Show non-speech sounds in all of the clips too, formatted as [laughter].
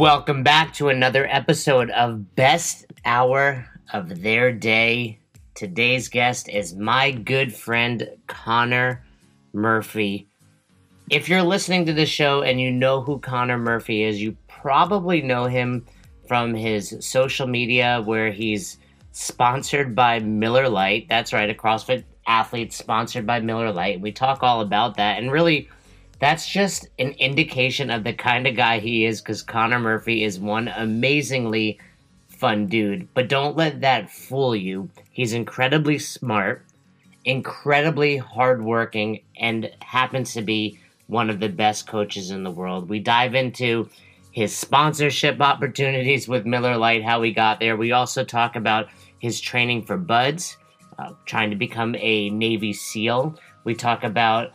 Welcome back to another episode of Best Hour of Their Day. Today's guest is my good friend Connor Murphy. If you're listening to the show and you know who Connor Murphy is, you probably know him from his social media where he's sponsored by Miller Lite. That's right, a CrossFit athlete sponsored by Miller Lite. We talk all about that. And really, that's just an indication of the kind of guy he is because Connor Murphy is one amazingly fun dude. But don't let that fool you. He's incredibly smart, incredibly hardworking, and happens to be one of the best coaches in the world. We dive into his sponsorship opportunities with Miller Lite, how he got there. We also talk about his training for BUD/S, uh, trying to become a Navy SEAL. We talk about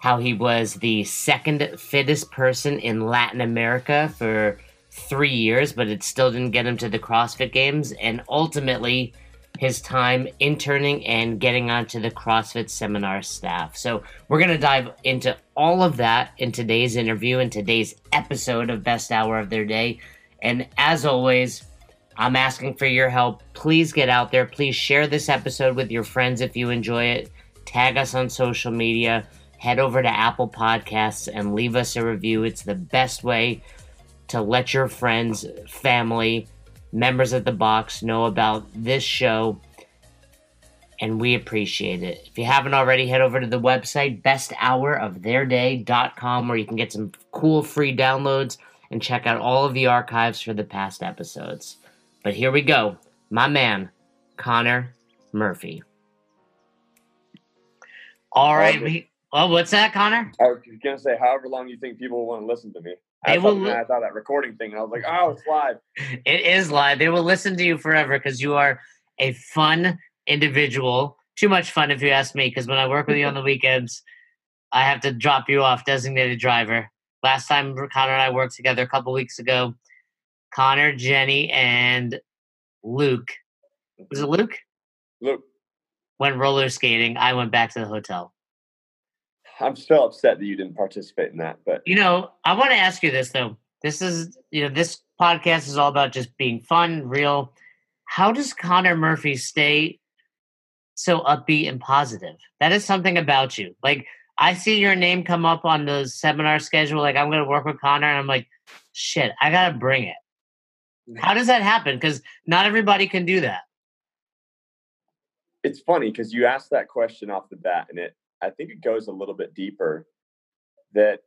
how he was the second fittest person in Latin America for three years, but it still didn't get him to the CrossFit Games, and ultimately his time interning and getting onto the CrossFit seminar staff. So, we're going to dive into all of that in today's interview, in today's episode of Best Hour of Their Day. And as always, I'm asking for your help. Please get out there. Please share this episode with your friends if you enjoy it. Tag us on social media head over to Apple Podcasts and leave us a review. It's the best way to let your friends, family, members of the box know about this show. And we appreciate it. If you haven't already, head over to the website, besthouroftheirday.com, where you can get some cool free downloads and check out all of the archives for the past episodes. But here we go. My man, Connor Murphy. All right, we, Oh, what's that, Connor? I was gonna say, however long you think people want to listen to me. I, they will, I thought that recording thing, and I was like, oh, it's live. It is live. They will listen to you forever because you are a fun individual. Too much fun, if you ask me. Because when I work with you on the [laughs] weekends, I have to drop you off, designated driver. Last time Connor and I worked together a couple weeks ago, Connor, Jenny, and Luke. Was it mm-hmm. Luke? Luke. Went roller skating. I went back to the hotel. I'm still upset that you didn't participate in that. But you know, I want to ask you this though. This is you know, this podcast is all about just being fun, real. How does Connor Murphy stay so upbeat and positive? That is something about you. Like I see your name come up on the seminar schedule. Like I'm going to work with Connor, and I'm like, shit, I got to bring it. How does that happen? Because not everybody can do that. It's funny because you asked that question off the bat, and it I think it goes a little bit deeper that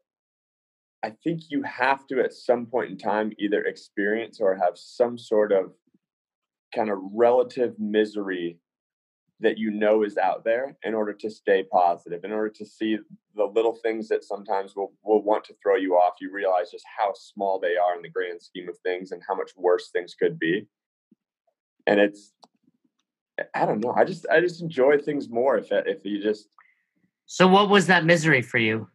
I think you have to at some point in time either experience or have some sort of kind of relative misery that you know is out there in order to stay positive, in order to see the little things that sometimes will, will want to throw you off. You realize just how small they are in the grand scheme of things and how much worse things could be. And it's, I don't know. I just, I just enjoy things more if, if you just so, what was that misery for you?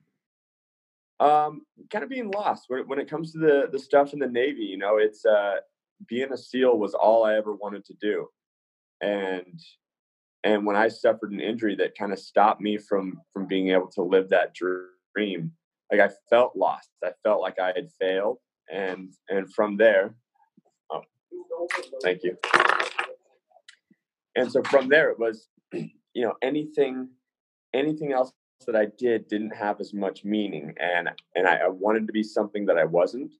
Um, kind of being lost when, when it comes to the the stuff in the Navy. You know, it's uh, being a SEAL was all I ever wanted to do, and and when I suffered an injury that kind of stopped me from from being able to live that dream, like I felt lost. I felt like I had failed, and and from there, oh, thank you. And so from there, it was, [clears throat] you know, anything anything else that I did didn't have as much meaning, and and I, I wanted to be something that I wasn't,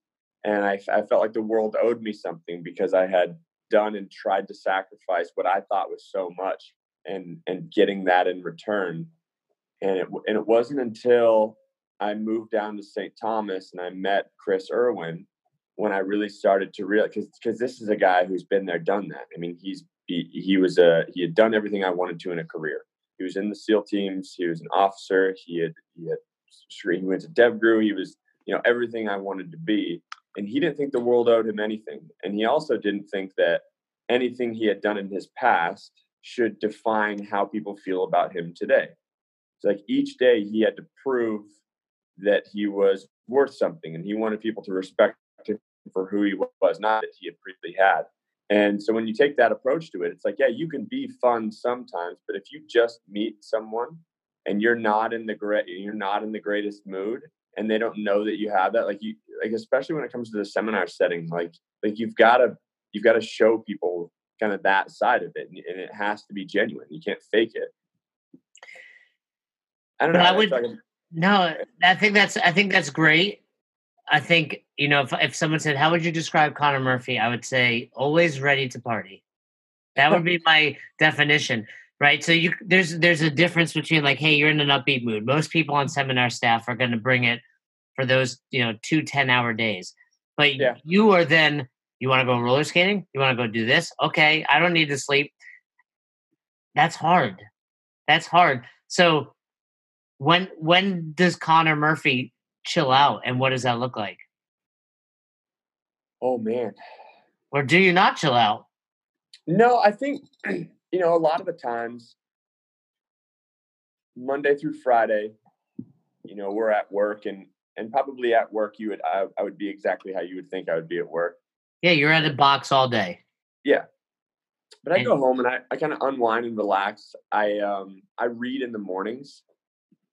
and I, I felt like the world owed me something because I had done and tried to sacrifice what I thought was so much, and and getting that in return, and it and it wasn't until I moved down to St. Thomas and I met Chris Irwin when I really started to realize because because this is a guy who's been there, done that. I mean, he's he, he was a he had done everything I wanted to in a career. He was in the SEAL teams. He was an officer. He had he had he went to DevGru. He was you know everything I wanted to be, and he didn't think the world owed him anything. And he also didn't think that anything he had done in his past should define how people feel about him today. It's like each day he had to prove that he was worth something, and he wanted people to respect him for who he was, not that he had previously had. And so when you take that approach to it, it's like, yeah, you can be fun sometimes, but if you just meet someone and you're not in the great, you're not in the greatest mood, and they don't know that you have that like you like especially when it comes to the seminar setting like like you've got to you've got to show people kind of that side of it and, and, it has to be genuine. You can't fake it. I don't know I would, no eh. i think that's i think that's great i think you know if, if someone said how would you describe connor murphy? I would say always ready to party. That would be [laughs] my definition right? So you there's there's a difference between like hey you're in an upbeat mood. Most people on seminar staff are going to bring it for those you know two 10 hour days. But yeah. you are then you want to go roller skating? You want to go do this? Okay i don't need to sleep. That's hard. That's hard. So when when does connor murphy chill out and what does that look like oh man or do you not chill out no i think [clears throat] you know, a lot of the times, Monday through Friday, you know, we're at work and and probably at work you would I, I would be exactly how you would think I would be at work. Yeah, you're at a box all day. Yeah. But I and, go home and I, I kind of unwind and relax. I um I read in the mornings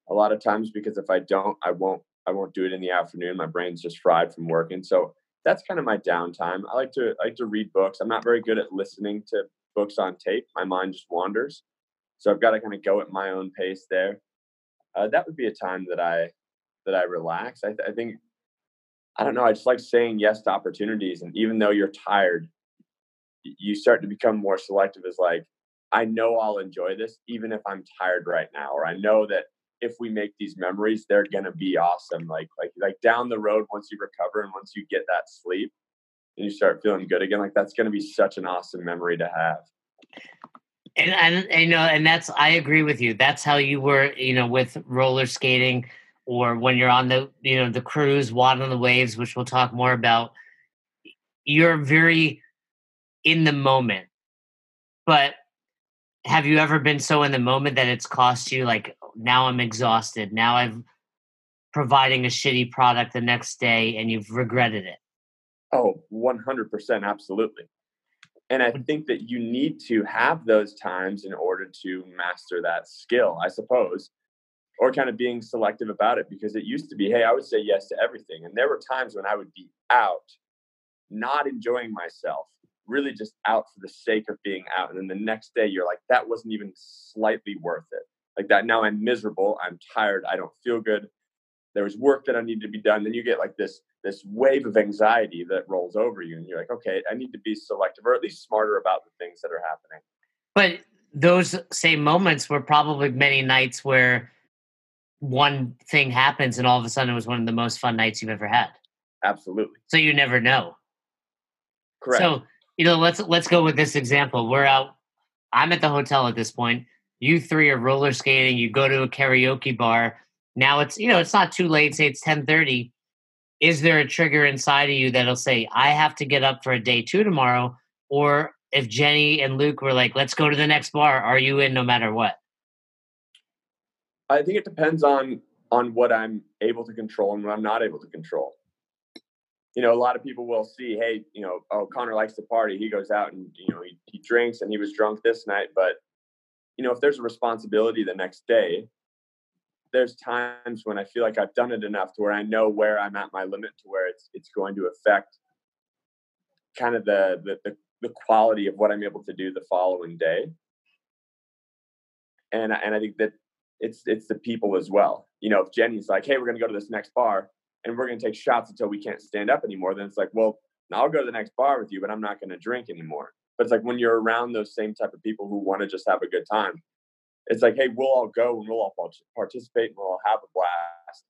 a lot of times because if I don't, I won't I won't do it in the afternoon. My brain's just fried from working. So that's kind of my downtime. I like to I like to read books. I'm not very good at listening to books on tape, my mind just wanders. So I've got to kind of go at my own pace there. Uh, that would be a time that I that I relax. I, th- I think I don't know. I just like saying yes to opportunities, and even though you're tired, you start to become more selective. As like, I know I'll enjoy this, even if I'm tired right now, or I know that if we make these memories, they're gonna be awesome. Like like like down the road, once you recover and once you get that sleep, and you start feeling good again, like that's to be such an awesome memory to have. And, and, you know, and that's I agree with you. That's how you were, you know, with roller skating, or when you're on the, you know, the cruise, water on the waves, which we'll talk more about. You're very in the moment, but have you ever been so in the moment that it's cost you like now I'm exhausted, now I'm providing a shitty product the next day, and you've regretted it? Oh, 100%. Absolutely. And I think that you need to have those times in order to master that skill, I suppose, or kind of being selective about it because it used to be, hey, I would say yes to everything. And there were times when I would be out, not enjoying myself, really just out for the sake of being out. And then the next day, you're like, that wasn't even slightly worth it. Like that, now I'm miserable. I'm tired. I don't feel good. There was work that I needed to be done. Then you get like this this wave of anxiety that rolls over you and you're like okay i need to be selective or at least smarter about the things that are happening but those same moments were probably many nights where one thing happens and all of a sudden it was one of the most fun nights you've ever had absolutely so you never know correct so you know let's let's go with this example we're out i'm at the hotel at this point you three are roller skating you go to a karaoke bar now it's you know it's not too late say it's 1030 is there a trigger inside of you that'll say, I have to get up for a day two tomorrow? Or if Jenny and Luke were like, let's go to the next bar, are you in no matter what? I think it depends on on what I'm able to control and what I'm not able to control. You know, a lot of people will see, hey, you know, oh, Connor likes to party. He goes out and you know he, he drinks and he was drunk this night. But you know, if there's a responsibility the next day, there's times when I feel like I've done it enough to where I know where I'm at my limit to where it's it's going to affect kind of the the, the, the quality of what I'm able to do the following day. And and I think that it's it's the people as well. You know, if Jenny's like, "Hey, we're going to go to this next bar and we're going to take shots until we can't stand up anymore," then it's like, "Well, I'll go to the next bar with you, but I'm not going to drink anymore." But it's like when you're around those same type of people who want to just have a good time, it's like, hey, we'll all go and we'll all participate and we'll all have a blast.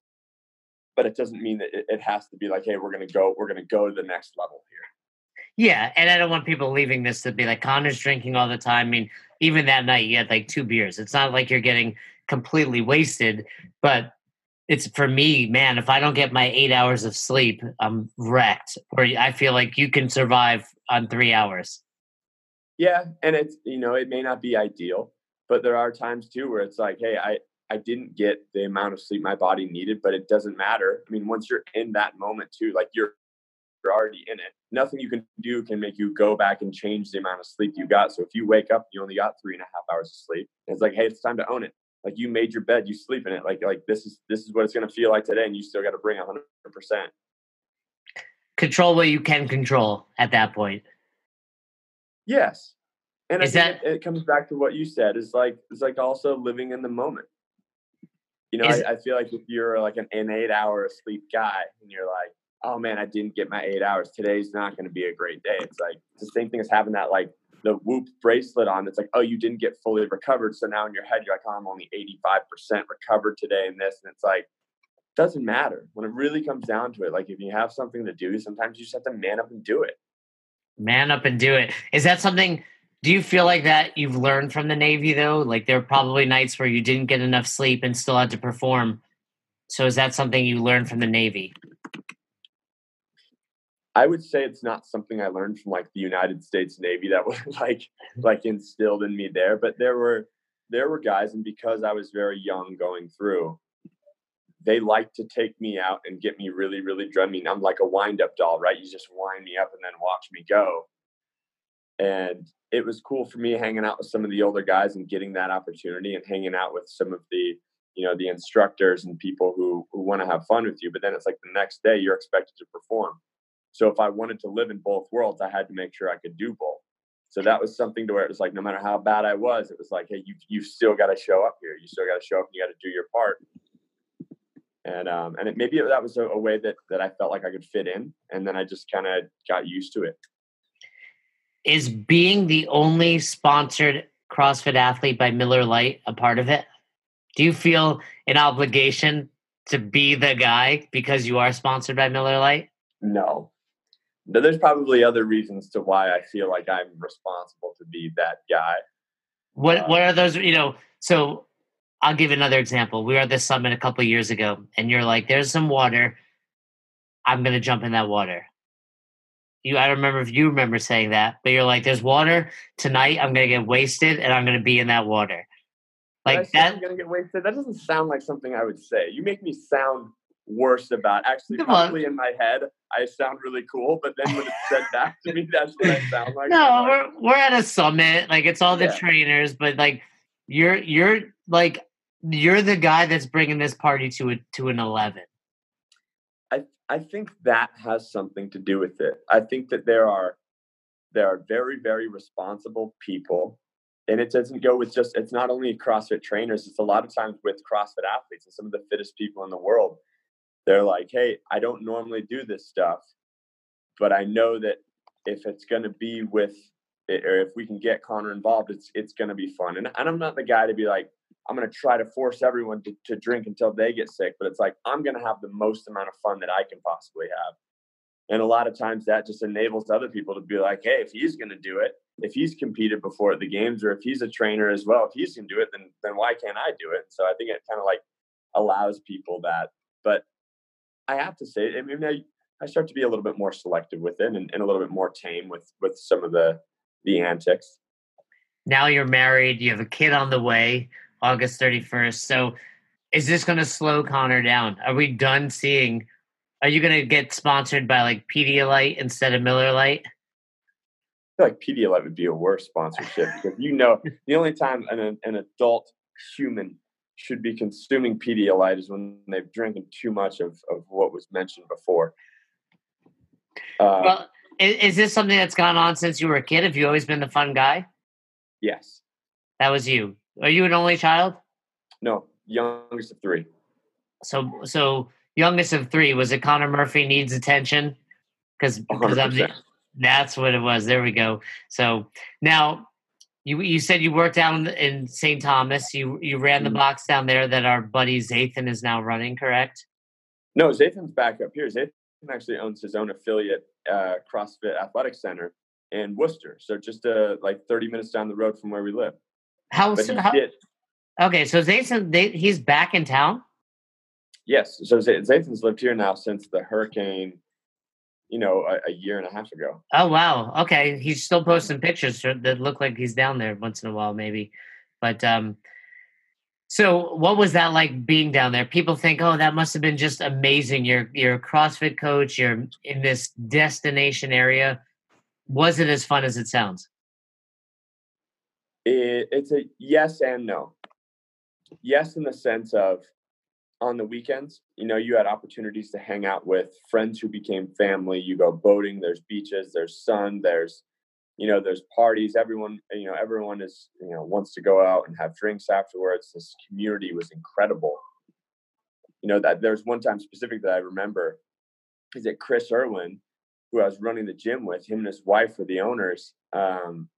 But it doesn't mean that it, it has to be like, hey, we're gonna go, we're gonna go to the next level here. Yeah, and I don't want people leaving this to be like Connor's drinking all the time. I mean, even that night you had like two beers. It's not like you're getting completely wasted, but it's for me, man. If I don't get my eight hours of sleep, I'm wrecked. Or I feel like you can survive on three hours. Yeah, and it's you know it may not be ideal, but there are times too where it's like, hey, I I didn't get the amount of sleep my body needed, but it doesn't matter. I mean, once you're in that moment too, like you're you're already in it. Nothing you can do can make you go back and change the amount of sleep you got. So if you wake up, you only got three and a half hours of sleep. It's like, hey, it's time to own it. like you made your bed, you sleep in it. Like like this is this is what it's gonna feel like today, and you still got to bring hundred percent. Control what you can control at that point. Yes, and is I that it, it, comes back to what you said. Is like it's like also living in the moment. You know, I, I, feel like if you're like an, an eight hour sleep guy and you're like, oh man, I didn't get my eight hours. Today's not going to be a great day. It's like it's the same thing as having that like the whoop bracelet on. It's like, oh, you didn't get fully recovered. So now in your head, you're like, oh, I'm only 85% recovered today and this. And it's like, doesn't matter when it really comes down to it. Like if you have something to do, sometimes you just have to man up and do it. Man up and do it. Is that something? Do you feel like that you've learned from the Navy though? Like there are probably nights where you didn't get enough sleep and still had to perform. So is that something you learned from the Navy? I would say it's not something I learned from like the United States Navy that [laughs] was like like instilled in me there, but there were there were guys, and because I was very young going through, they like to take me out and get me really, really drumming. I'm like a wind up doll, right? You just wind me up and then watch me go. And it was cool for me hanging out with some of the older guys and getting that opportunity and hanging out with some of the, you know, the instructors and people who who want to have fun with you. But then it's like the next day you're expected to perform. So if I wanted to live in both worlds, I had to make sure I could do both. So that was something to where it was like, no matter how bad I was, it was like, hey, you you still got to show up here. You still got to show up. You got to do your part. And um, and it, maybe that was a, a way that that I felt like I could fit in, and then I just kind of got used to it. Is being the only sponsored CrossFit athlete by Miller Lite a part of it? Do you feel an obligation to be the guy because you are sponsored by Miller Lite? No, there's probably other reasons to why I feel like I'm responsible to be that guy. What um, What are those? You know, so I'll give another example. We were at this summit a couple years ago, and you're like, "There's some water. I'm gonna jump in that water." You, I don't remember if you remember saying that, but you're like, "There's water tonight. I'm gonna get wasted, and I'm gonna be in that water." Like that. I'm gonna get wasted. That doesn't sound like something I would say. You make me sound worse about. Actually, Come probably on. in my head, I sound really cool, but then when it's said back to me, that's what I sound like. No, we're we're at a summit. Like it's all the yeah. trainers, but like you're you're like you're the guy that's bringing this party to a to an eleven. I I think that has something to do with it. I think that there are there are very very responsible people and it doesn't go with just it's not only crossfit trainers it's a lot of times with crossfit athletes and some of the fittest people in the world they're like, hey, I don't normally do this stuff, but I know that if it's going to be with, or if we can get Connor involved, it's it's going to be fun. And, and I'm not the guy to be like, I'm going to try to force everyone to, to drink until they get sick, but it's like I'm going to have the most amount of fun that I can possibly have. And a lot of times that just enables other people to be like, hey, if he's going to do it, if he's competed before at the games, or if he's a trainer as well, if he's going to do it, then then why can't I do it? So I think it kind of like allows people that. But I have to say, I mean, I, I start to be a little bit more selective with it and, and a little bit more tame with with some of the the antics. Now you're married. You have a kid on the way, August 31st. So, is this going to slow Connor down? Are we done seeing? Are you going to get sponsored by like Pedialyte instead of Miller Lite? I feel like Pedialyte would be a worse sponsorship because you know [laughs] the only time an, an adult human should be consuming Pedialyte is when they've drinking too much of, of what was mentioned before. Uh, well, is, is, this something that's gone on since you were a kid? Have you always been the fun guy? Yes. That was you. Are you an only child? No, youngest of three. So, so youngest of three was it Connor Murphy needs attention? Because that's what it was. There we go. So now you you said you worked down in St. Thomas. You you ran the mm-hmm. box down there that our buddy Zathan is now running, correct? No, Zathan's back up here. Zathan actually owns his own affiliate, uh, CrossFit Athletic Center in Worcester. So just uh, like 30 minutes down the road from where we live. How, so, how Okay, so Zathan, they, he's back in town? Yes. So Zathan's lived here now since the hurricane you know, a, a, year and a half ago. Oh wow. Okay, he's still posting pictures that look like he's down there once in a while, maybe. But um, so what was that like being down there? People think, oh, that must have been just amazing. You're you're a CrossFit coach. You're in this destination area. Was it as fun as it sounds? It, it's a yes and no. yes, in the sense of on the weekends, you know, you had opportunities to hang out with friends who became family. You go boating, there's beaches, there's sun, there's, you know, there's parties. Everyone, you know, everyone is, you know, wants to go out and have drinks afterwards. This community was incredible. You know, that there's one time specific that I remember is that Chris Irwin, who I was running the gym with, him and his wife were the owners. Um,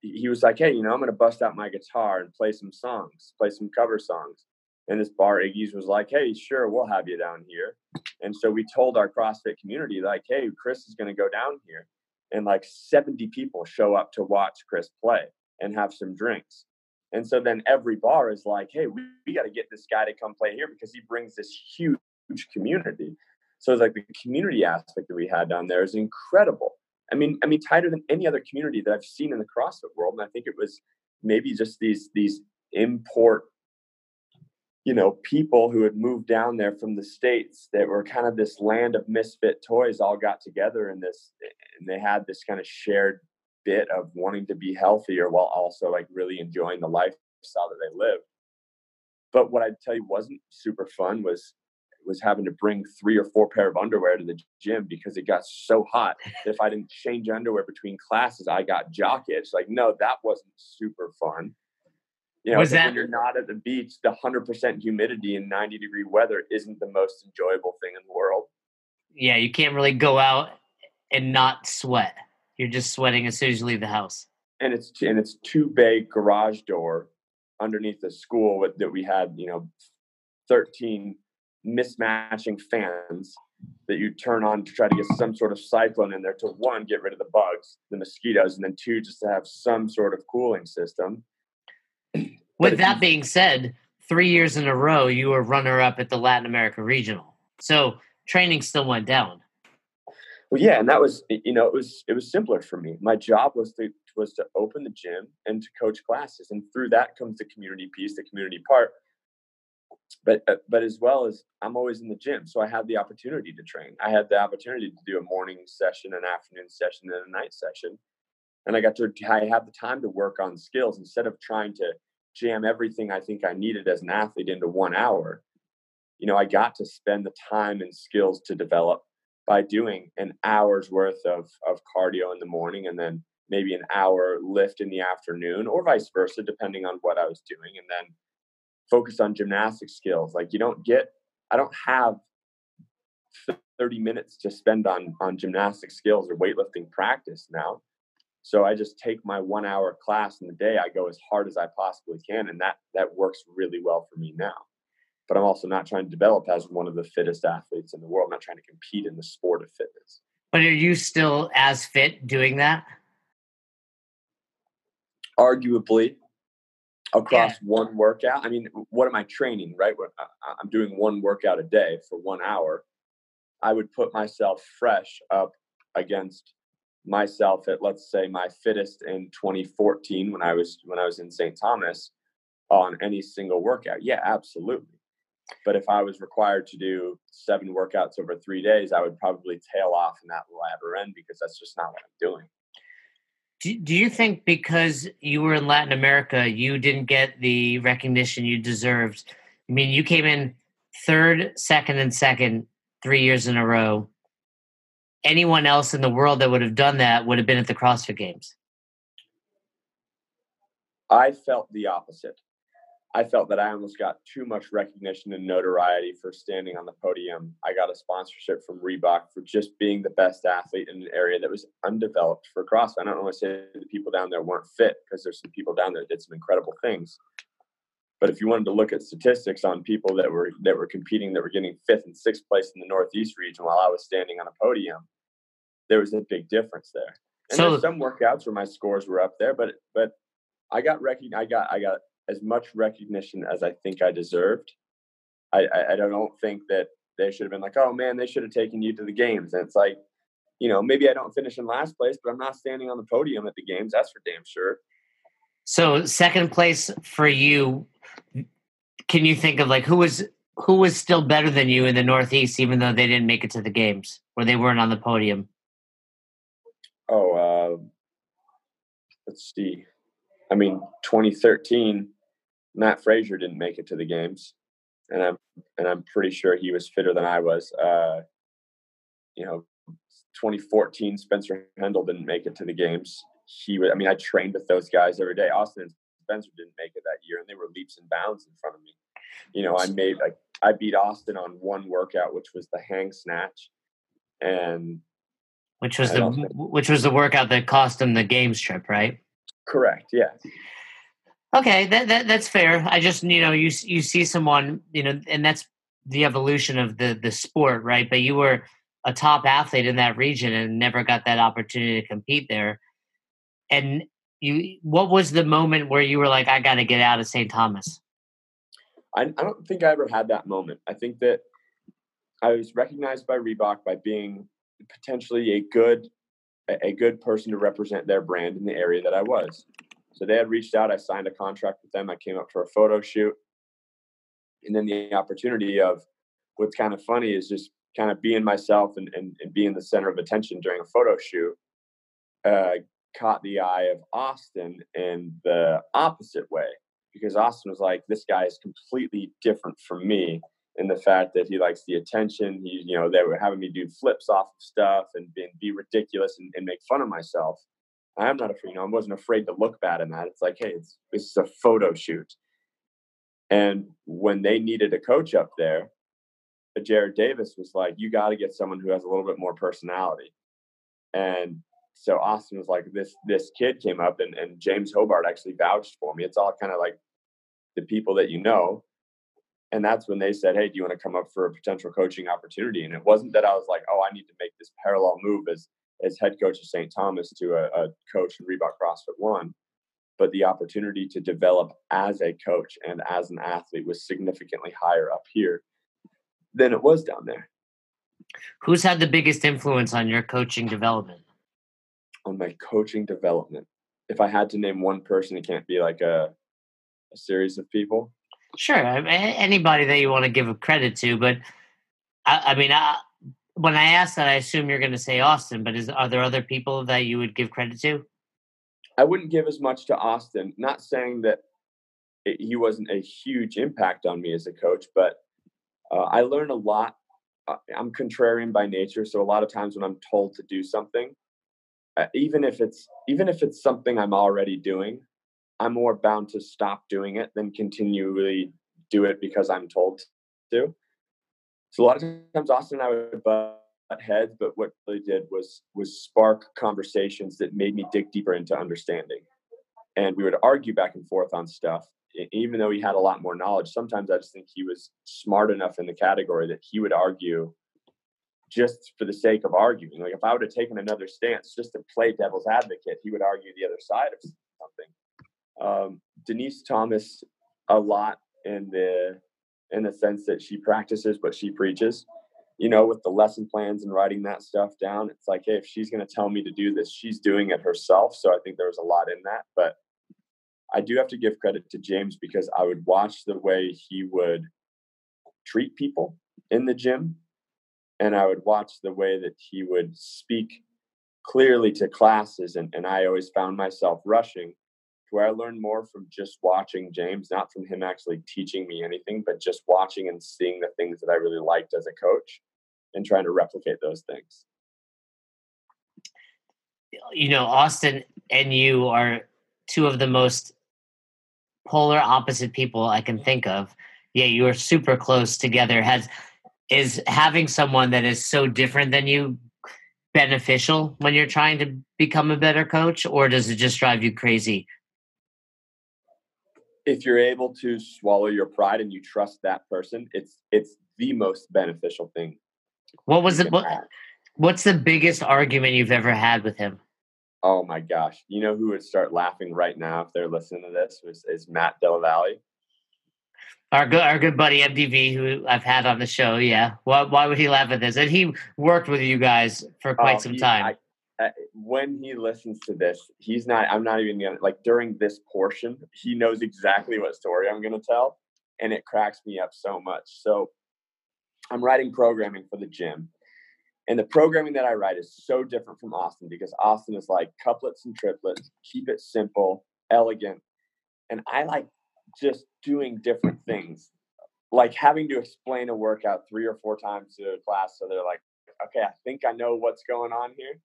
he was like, Hey, you know, I'm to bust out my guitar and play some songs, play some cover songs and this bar Iggy's was like, "Hey, sure, we'll have you down here." And so we told our CrossFit community, like, "Hey, Chris is to go down here," and like 70 people show up to watch Chris play and have some drinks. And so then every bar is like, "Hey, we, we got to get this guy to come play here because he brings this huge, huge community." So it's like the community aspect that we had down there is incredible. I mean, I mean, tighter than any other community that I've seen in the CrossFit world. And I think it was maybe just these these import you know, people who had moved down there from the states that were kind of this land of misfit toys all got together in this, and they had this kind of shared bit of wanting to be healthier while also like really enjoying the lifestyle that they live. But what I'd tell you wasn't super fun was was having to bring three or four pair of underwear to the gym because it got so hot. if I didn't change underwear between classes, I got jock itch. Like, no, that wasn't super fun. You know, was that, when you're not at the beach, the 100% humidity and 90 degree weather isn't the most enjoyable thing in the world. Yeah, you can't really go out and not sweat. You're just sweating as soon as you leave the house. And it's and it's two bay garage door underneath the school with, that we had, you know, 13 mismatching fans that you turn on to try to get some sort of cyclone in there to one get rid of the bugs, the mosquitoes, and then two just to have some sort of cooling system. With that being said, three years in a row, you were runner up at the Latin America Regional. So training still went down. Well, yeah, and that was you know it was it was simpler for me. My job was to was to open the gym and to coach classes, and through that comes the community piece, the community part. But uh, but as well as I'm always in the gym, so I had the opportunity to train. I had the opportunity to do a morning session, an afternoon session, and a night session, and I got to I had the time to work on skills instead of trying to jam everything I think I needed as an athlete into one hour, you know, I got to spend the time and skills to develop by doing an hour's worth of, of cardio in the morning and then maybe an hour lift in the afternoon or vice versa, depending on what I was doing. And then focus on gymnastic skills. Like you don't get, I don't have 30 minutes to spend on, on gymnastic skills or weightlifting practice now. So I just take my one hour class in the day. I go as hard as I possibly can, and that that works really well for me now. But I'm also not trying to develop as one of the fittest athletes in the world. I'm not trying to compete in the sport of fitness. But are you still as fit doing that? Arguably, across yeah. one workout. I mean, what am I training? Right, I'm doing one workout a day for one hour. I would put myself fresh up against myself at let's say my fittest in 2014 when I was when I was in St. Thomas on any single workout. Yeah, absolutely. But if I was required to do seven workouts over three days, I would probably tail off in that latter end because that's just not what I'm doing. Do, do you think because you were in Latin America, you didn't get the recognition you deserved? I mean, you came in third, second, and second three years in a row anyone else in the world that would have done that would have been at the CrossFit Games? I felt the opposite. I felt that I almost got too much recognition and notoriety for standing on the podium. I got a sponsorship from Reebok for just being the best athlete in an area that was undeveloped for CrossFit. I don't want to say the people down there weren't fit because there's some people down there that did some incredible things. But if you wanted to look at statistics on people that were that were competing that were getting fifth and sixth place in the Northeast region while I was standing on a podium, there was a big difference there. And so, there's some workouts where my scores were up there, but but I got recogn- I got I got as much recognition as I think I deserved. I, I, I don't think that they should have been like, oh man, they should have taken you to the games. And it's like, you know, maybe I don't finish in last place, but I'm not standing on the podium at the games. That's for damn sure. So second place for you, can you think of like who was who was still better than you in the Northeast, even though they didn't make it to the games or they weren't on the podium? Oh, uh, let's see. I mean, 2013, Mat Fraser didn't make it to the games, and I'm and I'm pretty sure he was fitter than I was. Uh, you know, 2014 Spencer Hendel didn't make it to the games. He was. I mean, I trained with those guys every day. Austin and Spencer didn't make it that year, and they were leaps and bounds in front of me. You know, I made like I beat Austin on one workout, which was the hang snatch, and which was the which was the workout that cost him the games trip, right? Correct. Yeah. Okay, that, that that's fair. I just you know you you see someone you know, and that's the evolution of the the sport, right? But you were a top athlete in that region and never got that opportunity to compete there. And you, what was the moment where you were like, I got to get out of St. Thomas? I, I don't think I ever had that moment. I think that I was recognized by Reebok by being potentially a good a good person to represent their brand in the area that I was. So they had reached out. I signed a contract with them. I came up for a photo shoot, and then the opportunity of what's kind of funny is just kind of being myself and, and, and being the center of attention during a photo shoot uh, caught the eye of Austin in the opposite way because Austin was like, this guy is completely different from me in the fact that he likes the attention. He, you know, they were having me do flips off of stuff and be, be ridiculous and, and, make fun of myself. I'm not afraid, you know, I wasn't afraid to look bad in that. It's like, hey, it's this is a photo shoot. And when they needed a coach up there, uh, Jared Davis was like, you got to get someone who has a little bit more personality. And so Austin was like, this this kid came up, and, and James Hobart actually vouched for me. It's all kind of like the people that you know. And that's when they said, Hey, do you want to come up for a potential coaching opportunity? And it wasn't that I was like, Oh, I need to make this parallel move as as head coach of St. Thomas to a, a coach in Reebok CrossFit One, but the opportunity to develop as a coach and as an athlete was significantly higher up here than it was down there. Who's had the biggest influence on your coaching development? On my coaching development, if I had to name one person, it can't be like a a series of people. Sure, anybody that you want to give a credit to, but I, I mean, I, when I ask that, I assume you're going to say Austin. But is are there other people that you would give credit to? I wouldn't give as much to Austin. Not saying that it, he wasn't a huge impact on me as a coach, but uh, I learned a lot. Uh, I'm contrarian by nature, so a lot of times when I'm told to do something, uh, even if it's even if it's something I'm already doing, I'm more bound to stop doing it than continually do it because I'm told to. So a lot of times, Austin and I would butt heads, but what really did was was spark conversations that made me dig deeper into understanding, and we would argue back and forth on stuff even though he had a lot more knowledge, sometimes I just think he was smart enough in the category that he would argue just for the sake of arguing. Like if I would have taken another stance just to play devil's advocate, he would argue the other side of something. Um, Denise Thomas, a lot in the in the sense that she practices what she preaches. You know, with the lesson plans and writing that stuff down, it's like, hey, if she's going to tell me to do this, she's doing it herself. So I think there was a lot in that. But I do have to give credit to James because I would watch the way he would treat people in the gym and I would watch the way that he would speak clearly to classes and, and I always found myself rushing where I learned more from just watching James, not from him actually teaching me anything, but just watching and seeing the things that I really liked as a coach and trying to replicate those things. You know, Austin and you are two of the most polar opposite people I can think of. Yeah, you are super close together. Has is having someone that is so different than you beneficial when you're trying to become a better coach, or does it just drive you crazy? If you're able to swallow your pride and you trust that person, it's it's the most beneficial thing. What was it? What, what's the biggest argument you've ever had with him? Oh my gosh. You know who would start laughing right now if they're listening to this is, is Matt Della Valle. Our good, our good buddy MDV, who I've had on the show. Yeah, why, why would he laugh at this? And he worked with you guys for quite oh, some he, time. I, Uh, when he listens to this, he's not. I'm not even gonna like during this portion. He knows exactly what story I'm gonna tell, and it cracks me up so much. So, I'm writing programming for the gym, and the programming that I write is so different from Austin because Austin is like couplets and triplets, keep it simple, elegant. And I like just doing different things, like having to explain a workout three or four times to a class. So they're like, okay, I think I know what's going on here.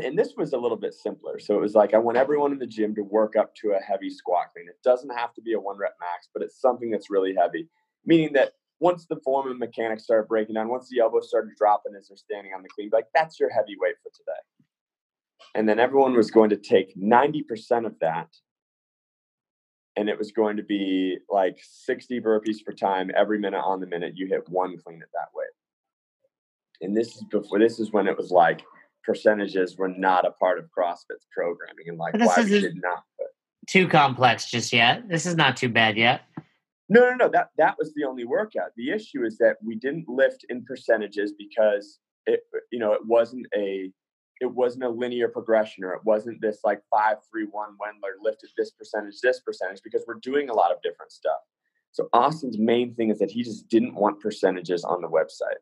And this was a little bit simpler. So it was like, I want everyone in the gym to work up to a heavy squat clean. It doesn't have to be a one rep max, but it's something that's really heavy, meaning that once the form and mechanics started breaking down, once the elbows started dropping as they're standing on the clean, like that's your heavy weight for today. And then everyone was going to take 90% of that. And it was going to be like 60 burpees per time every minute on the minute. You hit one clean at that weight. And this is before, this is when it was like percentages were not a part of CrossFit's programming and like why we did not put. Too complex just yet. This is not too bad yet. No, no, no. That that was the only workout. The issue is that we didn't lift in percentages because it, you know, it wasn't a it wasn't a linear progression or it wasn't this like five, three, one Wendler lifted this percentage, this percentage, because we're doing a lot of different stuff. So Austin's main thing is that he just didn't want percentages on the website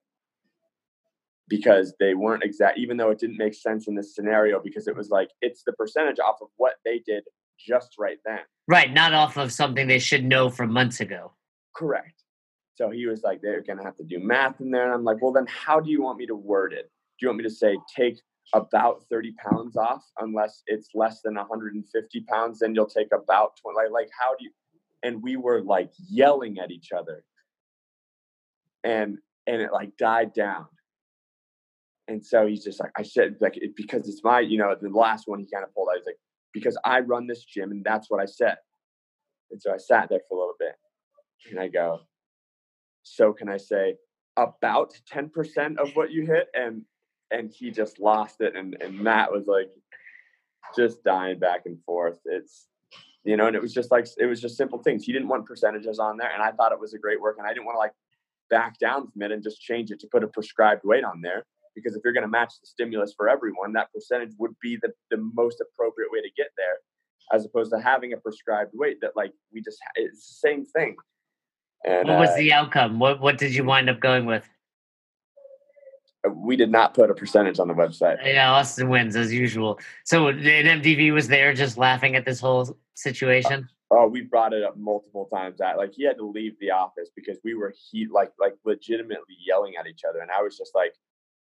because they weren't exact, even though it didn't make sense in this scenario because it was like it's the percentage off of what they did just right then. Right, not off of something they should know from months ago. Correct. So he was like, they're going to have to do math in there. And I'm like, well, then how do you want me to word it? Do you want me to say take about 30 pounds off unless it's less than 150 pounds then you'll take about 20 like, like how do you and we were like yelling at each other and and it like died down and so he's just like i said like it, because it's my you know the last one he kind of pulled out he's like because i run this gym and that's what i said and so i sat there for a little bit and i go so can i say about 10% of what you hit and and he just lost it and, and Matt was like just dying back and forth. It's you know, and it was just like it was just simple things. He didn't want percentages on there, and I thought it was a great work, and I didn't want to like back down from it and just change it to put a prescribed weight on there. Because if you're going to match the stimulus for everyone, that percentage would be the, the most appropriate way to get there, as opposed to having a prescribed weight that like we just it's the same thing. And what was uh, the outcome? What what did you wind up going with? we did not put a percentage on the website. Yeah, Austin wins as usual. So an MDV was there just laughing at this whole situation. Uh, oh, we brought it up multiple times. That like he had to leave the office because we were he like like legitimately yelling at each other, and I was just like,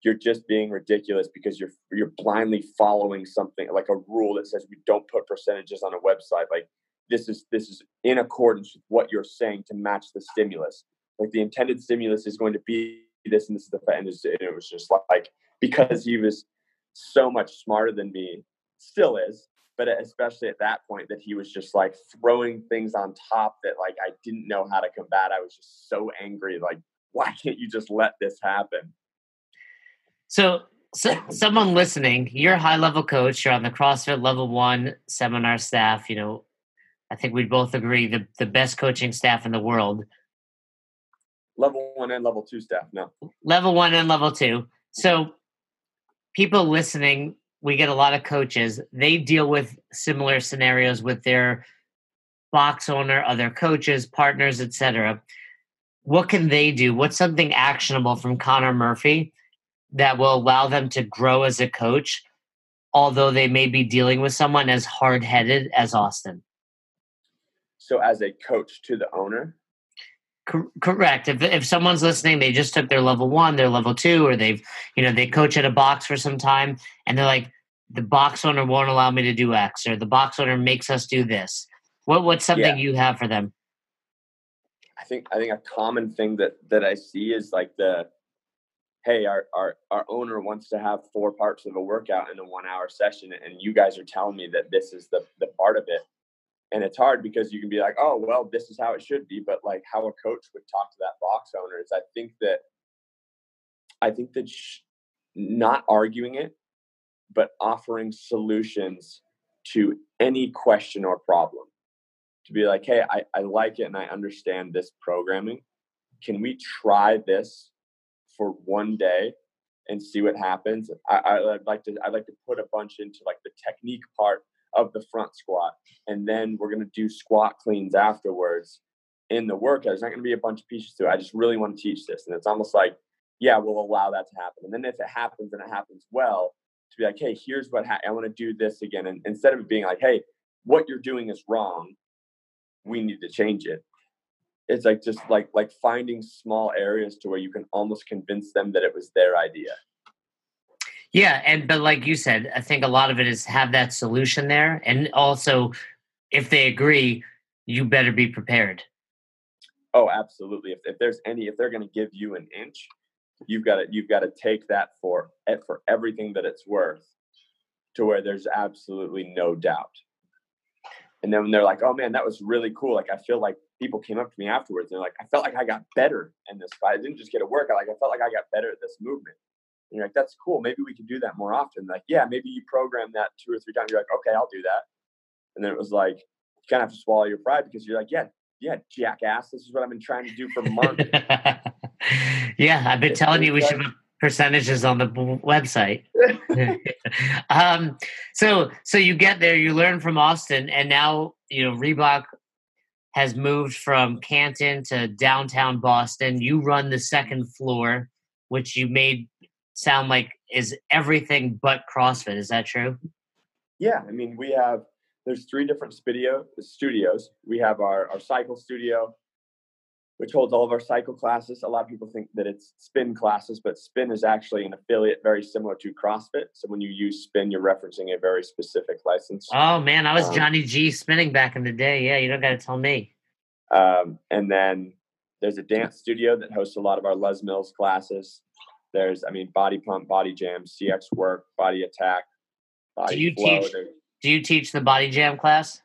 "You're just being ridiculous because you're you're blindly following something like a rule that says we don't put percentages on a website. Like this is this is in accordance with what you're saying to match the stimulus. Like the intended stimulus is going to be this and this is the and it was just like because he was so much smarter than me, still is, but especially at that point that he was just like throwing things on top that like I didn't know how to combat. I was just so angry, like why can't you just let this happen? So, so someone listening, you're a high level coach. You're on the CrossFit Level One seminar staff. You know, I think we both agree the the best coaching staff in the world level one and level two staff no. Level one and level two. So people listening, we get a lot of coaches. They deal with similar scenarios with their box owner, other coaches, partners, etc. What can they do? What's something actionable from Connor Murphy that will allow them to grow as a coach, although they may be dealing with someone as hard headed as Austin? So, as a coach to the owner, correct. If if someone's listening, they just took their level one, their level two, or they've you know they coach at a box for some time, and they're like, the box owner won't allow me to do X, or the box owner makes us do this. What what's something yeah. you have for them? I think I think a common thing that that I see is like the hey our, our our owner wants to have four parts of a workout in a one hour session and you guys are telling me that this is the the part of it. And it's hard because you can be like oh well this is how it should be but like how a coach would talk to that box owner is i think that i think that sh- not arguing it but offering solutions to any question or problem. To be like hey I, I like it and i understand this programming. Can we try this for one day and see what happens I, i'd like to i'd like to put a bunch into like the technique part of the front squat. And then we're to do squat cleans afterwards in the workout. There's not to be a bunch of pieces to it. I just really want to teach this. And it's almost like, yeah, we'll allow that to happen. And then if it happens and it happens well, to be like, hey, here's what ha- I want to do this again. And instead of being like, hey, what you're doing is wrong, we need to change it it's like just like like finding small areas to where you can almost convince them that it was their idea. Yeah and but like you said i think a lot of it is have that solution there and also if they agree you better be prepared. Oh absolutely. If, if there's any if they're going to give you an inch you've got to you've got to take that for eh, for everything that it's worth to where there's absolutely no doubt and then when they're like, "Oh man, that was really cool," like I feel like people came up to me afterwards and they're like, "I felt like I got better in this fight. I didn't just get a workout. Like I felt like I got better at this movement." And you're like, "That's cool. Maybe we can do that more often." Like, yeah, maybe you program that two or three times. You're like, "Okay, I'll do that." And then it was like, you kind of have to swallow your pride because you're like, "Yeah, yeah, jackass. This is what I've been trying to do for months." [laughs] yeah, I've been telling you we should percentages on the website. [laughs] [laughs] um, so so you get there, you learn from Austin, and now you know Reebok has moved from Canton to downtown Boston. You run the second floor, which you made sound like is everything but CrossFit. Is that true? Yeah, I mean we have there's three different studio studios. We have our our cycle studio, which holds all of our cycle classes. A lot of people think that it's spin classes, but spin is actually an affiliate very similar to CrossFit. So when you use spin, you're referencing a very specific license. Oh man, I was um, Johnny G spinning back in the day. Yeah, you don't got to tell me. Um, and then there's a dance studio that hosts a lot of our Les Mills classes. There's, I mean, body pump, body jam, CX work, body attack. Body do you flow. teach? Do you teach the body jam class?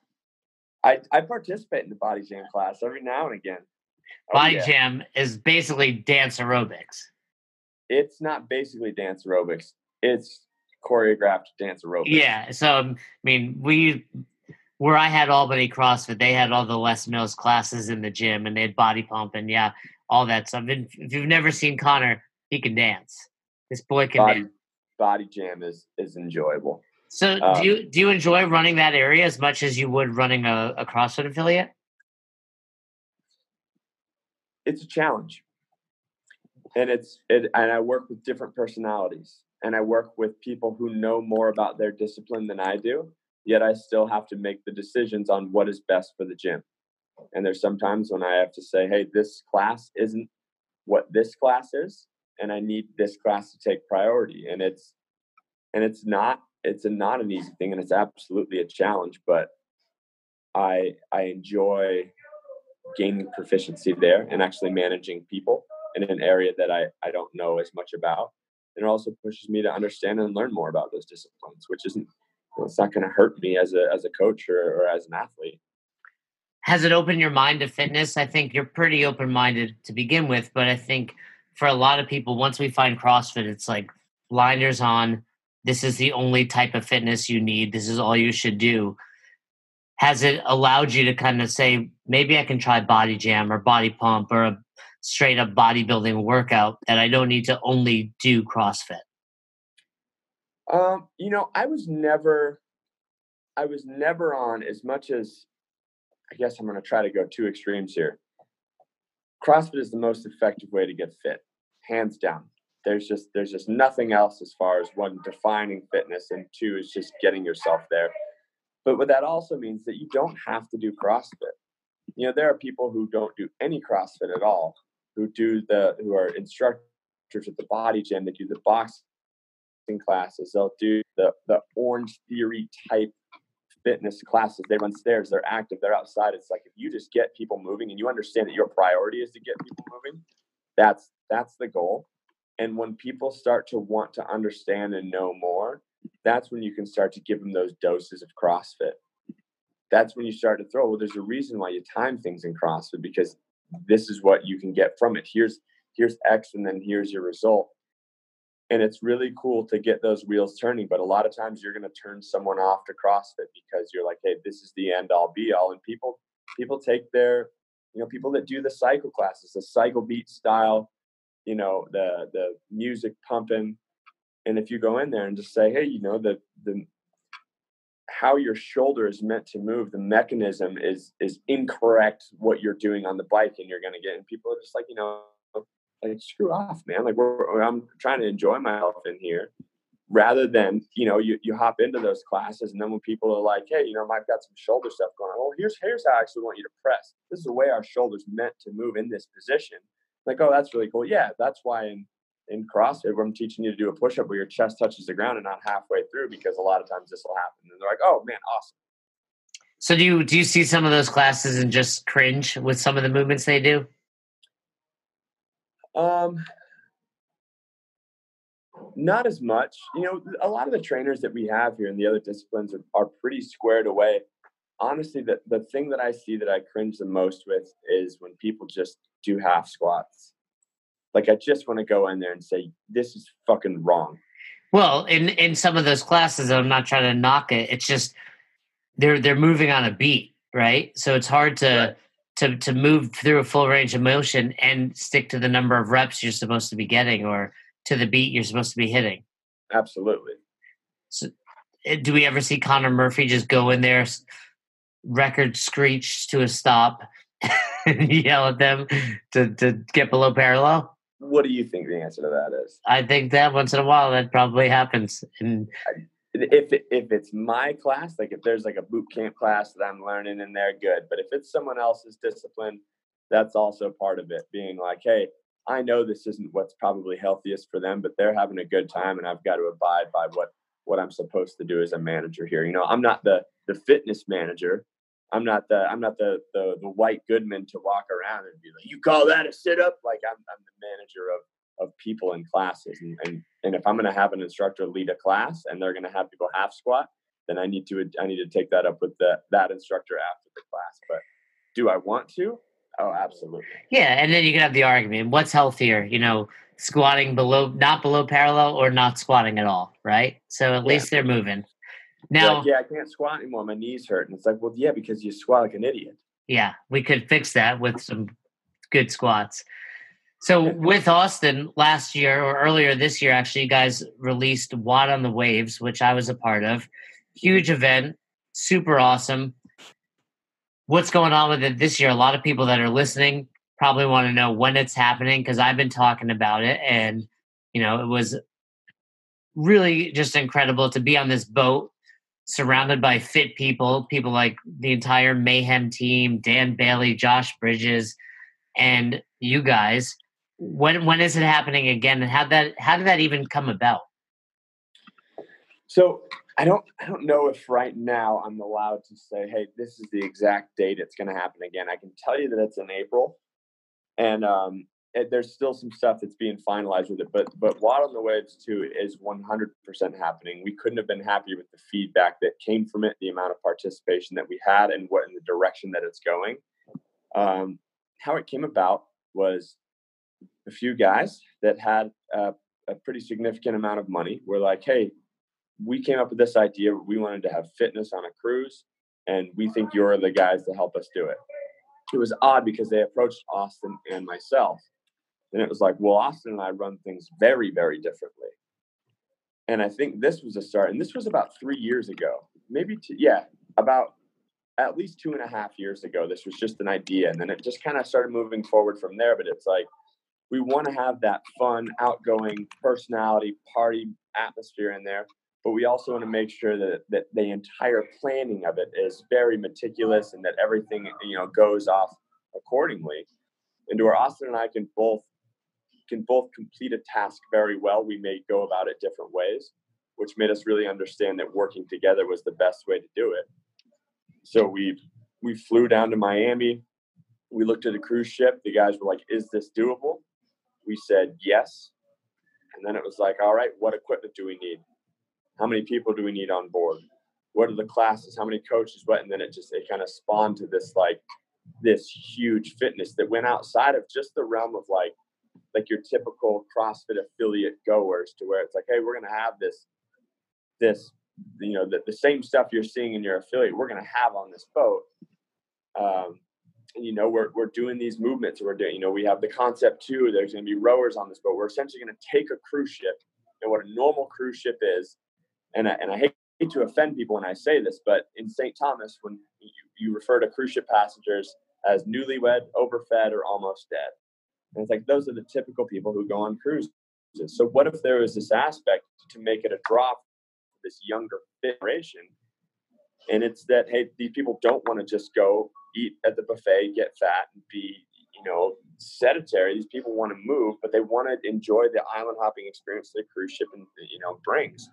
I, I participate in the body jam class every now and again. Oh, Body yeah. Jam is basically dance aerobics. It's not basically dance aerobics. It's choreographed dance aerobics. Yeah. So I mean, we where I had Albany CrossFit, they had all the Les Mills classes in the gym, and they had body pump and yeah, all that stuff. And if you've never seen Connor, he can dance. This boy can body, dance. Body Jam is is enjoyable. So um, do you do you enjoy running that area as much as you would running a, a CrossFit affiliate? It's a challenge. And it's it, and i work with different personalities and i work with people who know more about their discipline than i do yet i still have to make the decisions on what is best for the gym. And there's sometimes when i have to say hey this class isn't what this class is and i need this class to take priority. And it's and it's not it's a not an easy thing and it's absolutely a challenge but i i enjoy gaining proficiency there and actually managing people in an area that I, I don't know as much about. And it also pushes me to understand and learn more about those disciplines, which isn't it's not going to hurt me as a as a coach or, or as an athlete. Has it opened your mind to fitness? I think you're pretty open minded to begin with, but I think for a lot of people, once we find CrossFit, it's like blinders on. This is the only type of fitness you need. This is all you should do has it allowed you to kind of say maybe i can try body jam or body pump or a straight up bodybuilding workout that i don't need to only do crossfit? Um you know i was never i was never on as much as i guess i'm going to try to go two extremes here. Crossfit is the most effective way to get fit hands down. There's just there's just nothing else as far as one defining fitness and two is just getting yourself there but what that also means that you don't have to do CrossFit. You know, there are people who don't do any CrossFit at all, who do the who are instructors at the body gym, they do the boxing classes, they'll do the the orange theory type fitness classes. They run stairs, they're active, they're outside. It's like if you just get people moving and you understand that your priority is to get people moving, that's that's the goal. And when people start to want to understand and know more, that's when you can start to give them those doses of CrossFit. That's when you start to throw. Well, there's a reason why you time things in CrossFit because this is what you can get from it. Here's here's X, and then here's your result. And it's really cool to get those wheels turning. But a lot of times you're going to turn someone off to CrossFit because you're like, hey, this is the end all be all. And people people take their, you know, people that do the cycle classes, the cycle beat style, you know, the the music pumping, and if you go in there and just say, hey, you know, the the how your shoulder is meant to move, the mechanism is is incorrect. What you're doing on the bike, and you're going to get, and people are just like, you know, like screw off, man. Like we're, I'm trying to enjoy myself in here, rather than you know you, you hop into those classes and then when people are like hey you know i've got some shoulder stuff going on well here's here's how i actually want you to press this is the way our shoulders meant to move in this position like oh that's really cool yeah that's why in in CrossFit where I'm teaching you to do a push up where your chest touches the ground and not halfway through because a lot of times this will happen. And they're like, oh man, awesome. So do you do you see some of those classes and just cringe with some of the movements they do? Um not as much. You know, a lot of the trainers that we have here in the other disciplines are, are pretty squared away. Honestly, the, the thing that I see that I cringe the most with is when people just do half squats. Like I just want to go in there and say, this is fucking wrong. Well, in in some of those classes, I'm not trying to knock it. It's just they're they're moving on a beat, right? So it's hard to to to move through a full range of motion and stick to the number of reps you're supposed to be getting or to the beat you're supposed to be hitting. Absolutely. So, eh, do we ever see Connor Murphy just go in there, record screech to a stop, [laughs] and yell at them to to get below parallel? What do you think the answer to that is? I think that once in a while that probably happens. And if if it's my class, like if there's like a boot camp class that I'm learning in there, good. But if it's someone else's discipline, that's also part of it. Being like, hey, I know this isn't what's probably healthiest for them, but they're having a good time, and I've got to abide by what what I'm supposed to do as a manager here. You know, I'm not the the fitness manager. I'm not the I'm not the the, the White Goodman to walk around and be like, you call that a sit up? Like I'm I'm the manager of of people in classes, and and, and if I'm going to have an instructor lead a class and they're going to have people half squat, then I need to I need to take that up with the that instructor after the class. But do I want to? Oh, absolutely. Yeah, and then you can have the argument: what's healthier? You know, squatting below, not below parallel, or not squatting at all, right? So at yeah. least they're moving. Now, like, yeah, I can't squat anymore. My knees hurt, and it's like, well, yeah, because you squat like an idiot. Yeah, we could fix that with some good squats. So with Austin last year or earlier this year, actually, you guys released WOD on the Waves, which I was a part of. Huge event, super awesome what's going on with it this year. A lot of people that are listening probably want to know when it's happening because I've been talking about it, and you know, it was really just incredible to be on this boat surrounded by fit people, people like the entire Mayhem team, Dan Bailey, Josh Bridges, and you guys. When when is it happening again, and how that how did that even come about? So I don't I don't know if right now I'm allowed to say, hey, this is the exact date it's going to happen again. I can tell you that it's in April, and um, there's still some stuff that's being finalized with it. But but WOD on the Waves too is 100% happening. We couldn't have been happier with the feedback that came from it, the amount of participation that we had, and what in the direction that it's going. Um, how it came about was a few guys that had a pretty significant amount of money were like, hey we came up with this idea. We wanted to have fitness on a cruise, and we think you're the guys to help us do it. It was odd because they approached Austin and myself. And it was like, well, Austin and I run things very, very differently. And I think this was a start. And this was about three years ago, maybe, two, yeah, about at least two and a half years ago. This was just an idea. And then it just kind of started moving forward from there. But it's like, we want to have that fun, outgoing personality, party atmosphere in there but we also want to make sure that, that the entire planning of it is very meticulous and that everything you know goes off accordingly and to where austin and i can both can both complete a task very well we may go about it different ways which made us really understand that working together was the best way to do it so we we flew down to miami we looked at a cruise ship the guys were like is this doable we said yes and then it was like all right what equipment do we need how many people do we need on board? What are the classes? How many coaches? What? And then it just it kind of spawned to this like this huge fitness that went outside of just the realm of like like your typical CrossFit affiliate goers to where it's like, hey, we're gonna have this this you know the, the same stuff you're seeing in your affiliate we're to have on this boat. Um, and you know we're, we're doing these movements we're doing. You know we have the concept too there's to be rowers on this boat. We're essentially to take a cruise ship and what a normal cruise ship is and I, and I hate to offend people when I say this, but in St. Thomas, when you, you refer to cruise ship passengers as newlywed, overfed, or almost dead, and it's like those are the typical people who go on cruises. So what if there was this aspect to make it a draw for this younger generation? And it's that hey, these people don't want to just go eat at the buffet, get fat, and be you know sedentary. These people want to move, but they want to enjoy the island hopping experience that a cruise ship and you know brings.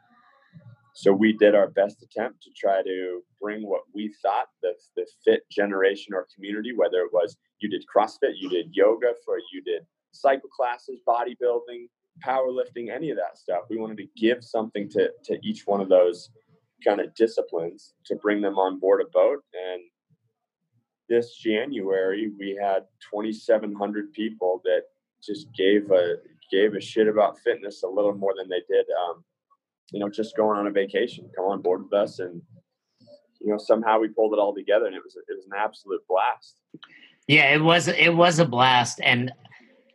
So we did our best attempt to try to bring what we thought the, the fit generation or community, whether it was you did CrossFit, you did yoga, for you did cycle classes, bodybuilding, powerlifting, any of that stuff. We wanted to give something to, to each one of those kind of disciplines to bring them on board a boat. And this January, we had 2,700 people that just gave a gave a shit about fitness a little more than they did, um, you know, just going on a vacation. Come on board with us, and you know, somehow we pulled it all together, and it was it was an absolute blast. Yeah, it was it was a blast, and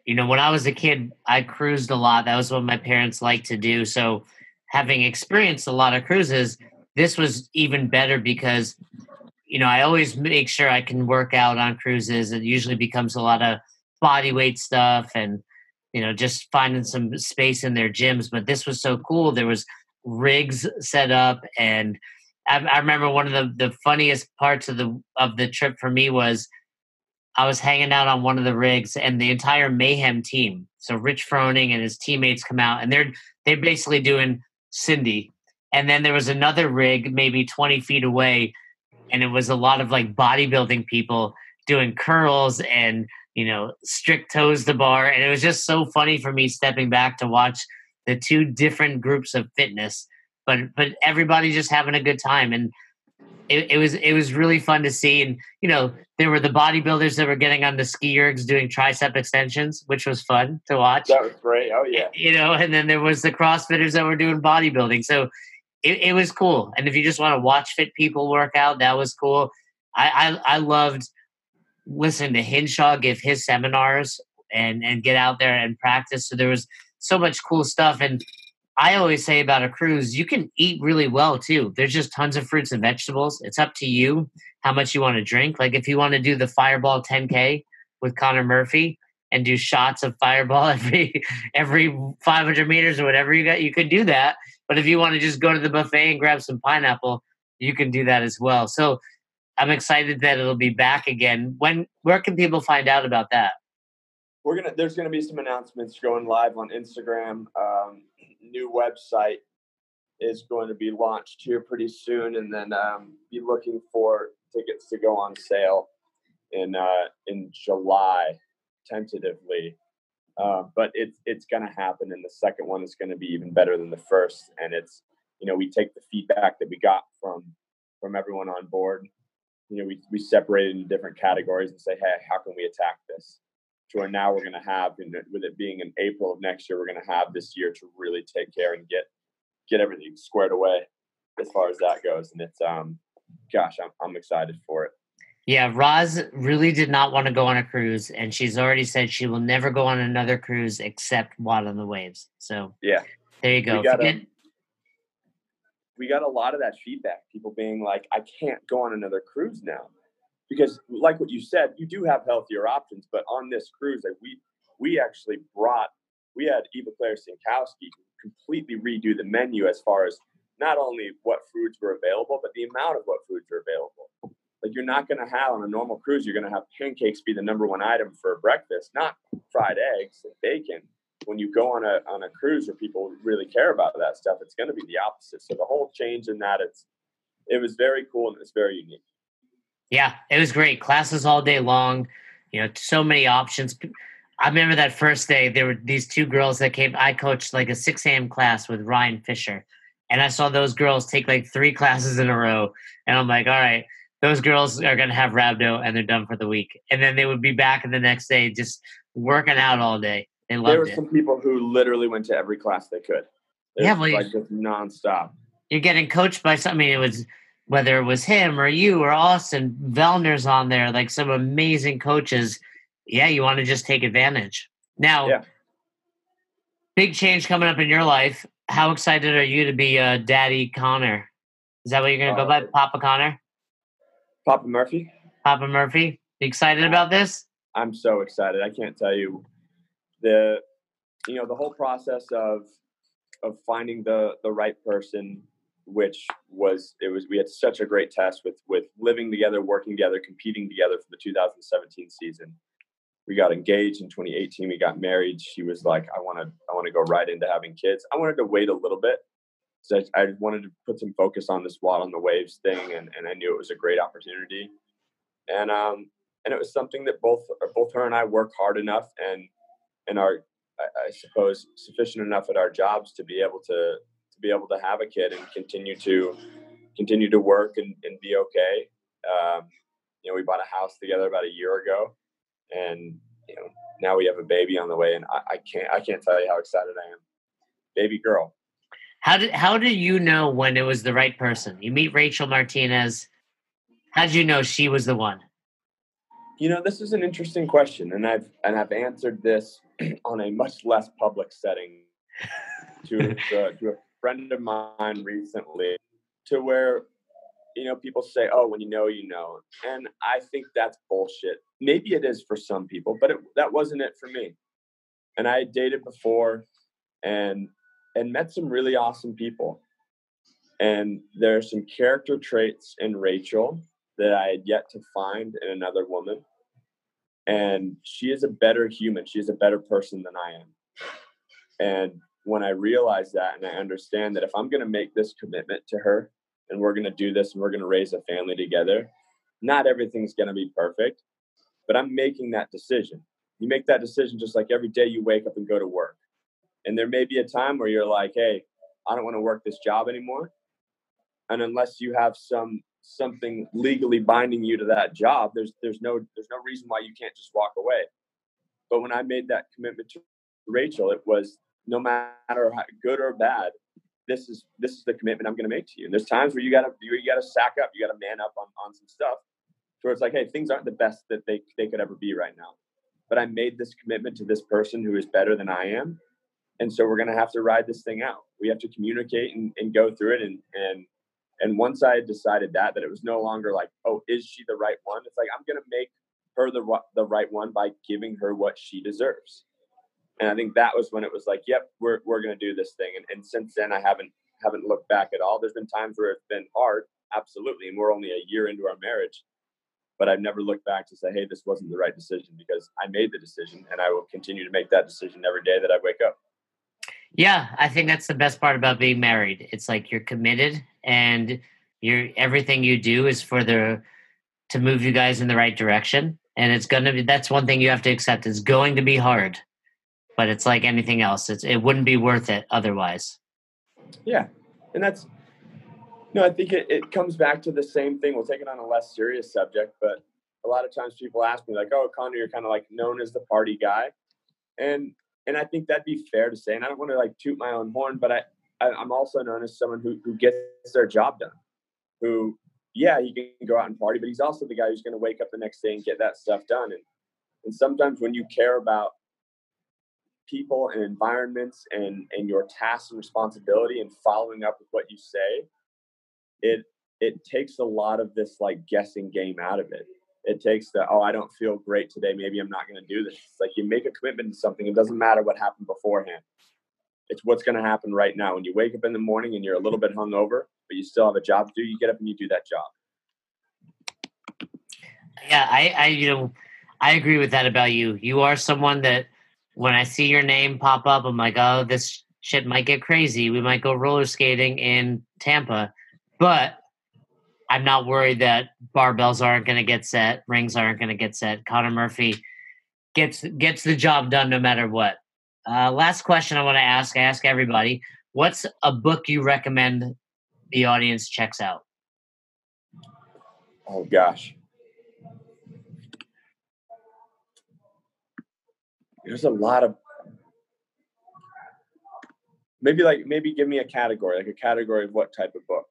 you know, when I was a kid, I cruised a lot. That was what my parents liked to do. So, having experienced a lot of cruises, this was even better because, you know, I always make sure I can work out on cruises. It usually becomes a lot of body weight stuff and, you know, just finding some space in their gyms. But this was so cool. There was rigs set up and I, I remember one of the, the funniest parts of the of the trip for me was I was hanging out on one of the rigs, and the entire Mayhem team. So Rich Froning and his teammates come out, and they're they're basically doing Cindy. And then there was another rig, maybe twenty feet away, and it was a lot of like bodybuilding people doing curls and you know strict toes to bar, and it was just so funny for me stepping back to watch the two different groups of fitness, but but everybody just having a good time and it, it, was it was really fun to see. And you know, there were the bodybuilders that were getting on the ski ergs doing tricep extensions, which was fun to watch. That was great. Oh yeah. You know, and then there was the CrossFitters that were doing bodybuilding. So it, it was cool. And if you just want to watch fit people work out, that was cool. I I, I loved listening to Hinshaw give his seminars and and get out there and practice. So there was so much cool stuff and I always say about a cruise, you can eat really well too. There's just tons of fruits and vegetables. It's up to you how much you want to drink. Like if you want to do the Fireball 10K with Connor Murphy and do shots of Fireball [laughs] every every 500 meters or whatever you got, you could do that. But if you want to just go to the buffet and grab some pineapple, you can do that as well. So I'm excited that it'll be back again. When where can people find out about that? We're gonna there's gonna be some announcements going live on Instagram. Um, new website is going to be launched here pretty soon, and then um, be looking for tickets to go on sale in uh, in July, tentatively. Uh, but it's it's going to happen, and the second one is going to be even better than the first. And it's you know we take the feedback that we got from from everyone on board. You know we we separate it into different categories and say, hey, how can we attack this? To where now we're going to have, with it being in April of next year, we're going to have this year to really take care and get get everything squared away as far as that goes. And it's um, gosh, I'm I'm excited for it. Yeah, Roz really did not want to go on a cruise, and she's already said she will never go on another cruise except WOD on the Waves. So yeah, there you go. We got, a, we got a lot of that feedback. People being like, "I can't go on another cruise now." Because like what you said, you do have healthier options. But on this cruise, like we we actually brought we had Eva Claire Sinkowski completely redo the menu as far as not only what foods were available, but the amount of what foods are available. Like you're not going to have on a normal cruise, you're going to have pancakes be the number one item for breakfast, not fried eggs and bacon. When you go on a on a cruise where people really care about that stuff, it's going to be the opposite. So the whole change in that it's it was very cool and it's very unique. Yeah, it was great. Classes all day long. You know, so many options. I remember that first day. There were these two girls that came. I coached like a six a.m. class with Ryan Fisher, and I saw those girls take like three [laughs] classes in a row. And I'm like, all right, those girls are gonna have rhabdo, and they're done for the week. And then they would be back the next day, just working out all day. They loved there were it. some people who literally went to every class they could. It Yeah, well, like just nonstop. You're getting coached by something. It was whether it was him or you or Austin Vellner's on there, like some amazing coaches. Yeah, you want to just take advantage. Now, Yeah. big change coming up in your life. How excited are you to be uh, Daddy Connor? Is that what you're going to go by, Uh, Papa Connor? Papa Murphy, Papa Murphy? You excited about this? I'm so excited. I can't tell you the you know, the whole process of of finding the the right person, which was it was we had such a great test with with living together, working together, competing together for the 2017 season. We got engaged in 2018. We got married. She was like, "I want to, I want to go right into having kids." I wanted to wait a little bit so I, I, wanted to put some focus on this WOD on the waves thing, and, and I knew it was a great opportunity. And um, and it was something that both both her and I work hard enough and and are I suppose sufficient enough at our jobs to be able to to be able to have a kid and continue to continue to work and, and be okay. Um, you know, we bought a house together about a year ago, and you know now we have a baby on the way, and I, I can't I can't tell you how excited I am. Baby girl. How did how did you know when it was the right person? You meet Rachel Martinez. How did you know she was the one? You know, this is an interesting question, and I've and I've answered this [clears throat] on a much less public setting to uh, to a friend of mine recently, to where you know people say, "Oh, when you know, you know," and I think that's bullshit. Maybe it is for some people, but it, that wasn't it for me. And I dated before, and and met some really awesome people. And there are some character traits in Rachel that I had yet to find in another woman and she is a better human she is a better person than i am and when i realize that and i understand that if i'm going to make this commitment to her and we're going to do this and we're going to raise a family together not everything's going to be perfect but i'm making that decision. You make that decision just like every day you wake up and go to work. And there may be a time where you're like hey i don't want to work this job anymore. And unless you have some something legally binding you to that job, there's there's no there's no reason why you can't just walk away. But when I made that commitment to Rachel, it was no matter how good or bad, this is this is the commitment I'm going to make to you. And there's times where you gotta you, you gotta sack up, you gotta man up on on some stuff. So it's like, hey, things aren't the best that they they could ever be right now. But I made this commitment to this person who is better than I am, and so we're going to have to ride this thing out. We have to communicate and, and go through it and and and once I had decided that, that it was no longer like, oh, is she the right one? It's like I'm going to make her the the right one by giving her what she deserves. And I think that was when it was like, yep, we're we're to do this thing. And, and since then, I haven't haven't looked back at all. There's been times where it's been hard, absolutely, and we're only a year into our marriage. But I've never looked back to say, hey, this wasn't the right decision because I made the decision, and I will continue to make that decision every day that I wake up. Yeah, I think that's the best part about being married. It's like you're committed and you're everything you do is for the to move you guys in the right direction. And it's gonna be that's one thing you have to accept. It's going to be hard. But it's like anything else. It's it wouldn't be worth it otherwise. Yeah. And that's no, I think it, it comes back to the same thing. We'll take it on a less serious subject, but a lot of times people ask me like, "Oh, Connor, you're kind of like known as the party guy," and and I think that'd be fair to say. And I don't want to like toot my own horn, but I, I am also known as someone who who gets their job done. Who, yeah, he can go out and party, but he's also the guy who's going to wake up the next day and get that stuff done. And and sometimes when you care about people and environments and and your tasks and responsibility and following up with what you say, it it takes a lot of this like guessing game out of it. It takes the oh i don't feel great today. Maybe i'm not going to do this. It's like you make a commitment to something. It doesn't matter what happened beforehand. It's what's going to happen right now. When you wake up in the morning and you're a little bit hungover but you still have a job to do you get up and you do that job. Yeah i i you know i agree with that about you. You are someone that when i see your name pop up i'm like oh this shit might get crazy we might go roller skating in tampa but I'm not worried that barbells aren't going to get set, rings aren't going to get set. Connor Murphy gets gets the job done no matter what. Uh, last question I want to ask. I ask everybody: What's a book you recommend the audience checks out? Oh gosh, there's a lot of maybe like maybe give me a category, like a category of what type of book.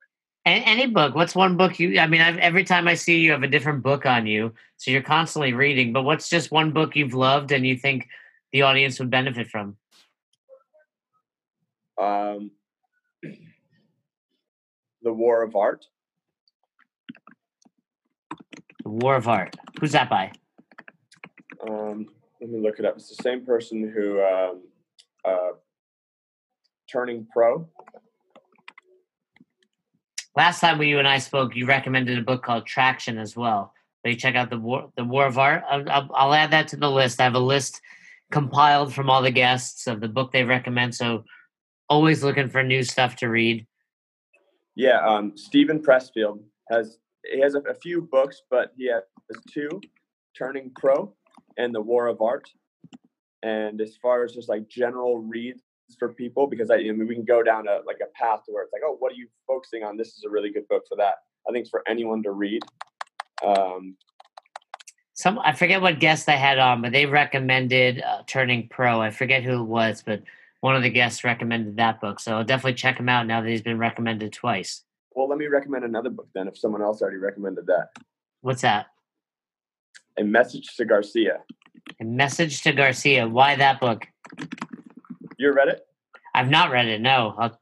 Any book. What's one book you? I mean, I've, every time I see you, you have a different book on you, so you're constantly reading. But what's just one book you've loved and you think the audience would benefit from? Um, the War of Art. The War of Art. Who's that by? Um, let me look it up. It's the same person who um, uh, Turning Pro. Last time you and I spoke, you recommended a book called Traction as well. So you check out the War, the War of Art. I'll, I'll add that to the list. I have a list compiled from all the guests of the book they recommend. So always looking for new stuff to read. Yeah, um, Steven Pressfield has he has a, a, few books, but he has two: Turning Pro and The War of Art. And as far as just like general reads for people, because I, I mean, we can go down a like a path where it's like, oh, what are you focusing on? This is a really good book for that. I think it's for anyone to read. Um, Some I forget what guest I had on, but they recommended uh, Turning Pro. I forget who it was, but one of the guests recommended that book. So I'll definitely check him out now that he's been recommended twice. Well, let me recommend another book then if someone else already recommended that. What's that? A Message to Garcia. A Message to Garcia. Why that book? You read it? I've not read it, no. I'll...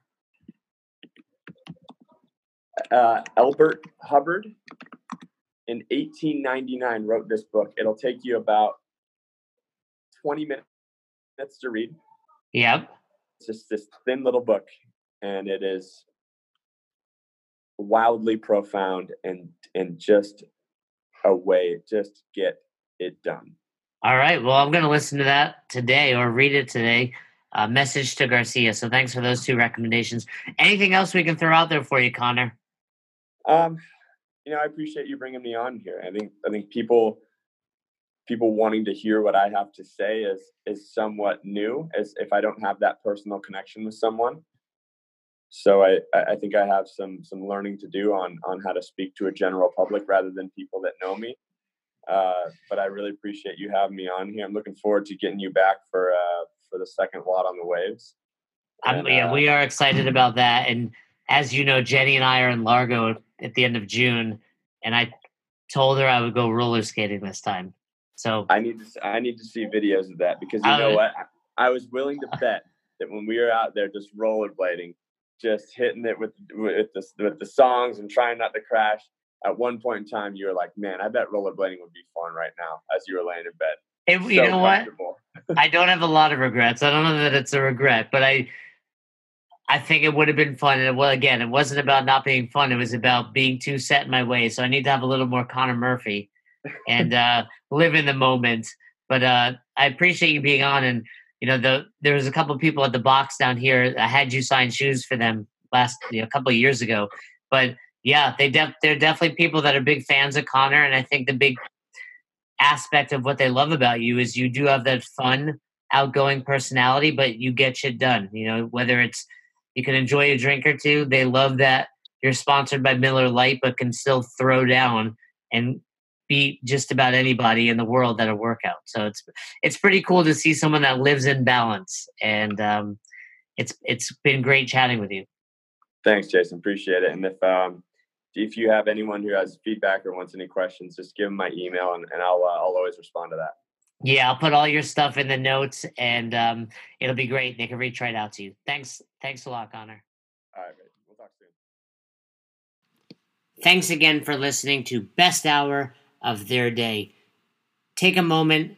Uh, Elbert Hubbard in 1899 wrote this book. It'll take you about 20 minutes to read. Yep. It's just this thin little book, and it is wildly profound and and just a way just get it done. All right. Well, I'm going to listen to that today or read it today. Uh, message to Garcia. So thanks for those two recommendations. Anything else we can throw out there for you, Connor? Um, you know, I appreciate you bringing me on here. I think I think people people wanting to hear what I have to say is is somewhat new as if I don't have that personal connection with someone. So I, I think I have some some learning to do on on how to speak to a general public rather than people that know me. Uh, but I really appreciate you having me on here. I'm looking forward to getting you back for uh, for the second WOD on the waves. And, yeah, uh, we are excited about that. And as you know, Jenny and I are in Largo at the end of June, and I told her I would go roller skating this time. So I need to I need to see videos of that because you know what I was willing to bet that when we were out there just rollerblading, just hitting it with with the with the songs and trying not to crash. At one point in time, you were like, "Man, I bet rollerblading would be fun right now." As you were laying in bed, it, so you know what? I don't have a lot of regrets. I don't know that it's a regret, but I I think it would have been fun. And well, again, it wasn't about not being fun. It was about being too set in my ways. So I need to have a little more Connor Murphy and uh, live in the moment. But uh, I appreciate you being on. And you know, the there was a couple of people at the box down here. I had you sign shoes for them last you know, a couple of years ago. But yeah, they def- they're definitely people that are big fans of Connor. And I think the big aspect of what they love about you is you do have that fun, outgoing personality, but you get shit done. You know, whether it's you can enjoy a drink or two, they love that you're sponsored by Miller Lite, but can still throw down and beat just about anybody in the world at a workout. So it's it's pretty cool to see someone that lives in balance, and um, it's it's been great chatting with you. Thanks, Jason. Appreciate it. And if um, if you have anyone who has feedback or wants any questions, just give them my email, and, and I'll uh, I'll always respond to that. Yeah, I'll put all your stuff in the notes, and um, it'll be great. They can reach right out to you. Thanks, thanks a lot, Connor. All right, we'll talk soon. Thanks again for listening to Best Hour of their day. Take a moment,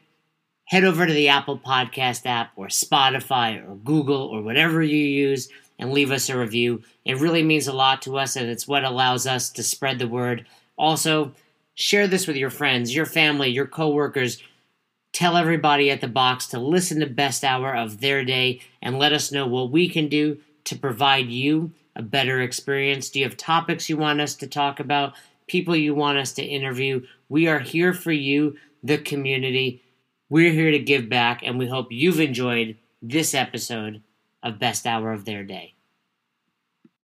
head over to the Apple Podcast app or Spotify or Google or whatever you use and leave us a review. It really means a lot to us and it's what allows us to spread the word. Also, share this with your friends, your family, your coworkers. Tell everybody at the box to listen to Best Hour of their day and let us know what we can do to provide you a better experience. Do you have topics you want us to talk about? People you want us to interview? We are here for you, the community. We're here to give back, and we hope you've enjoyed this episode of Best Hour of Their Day.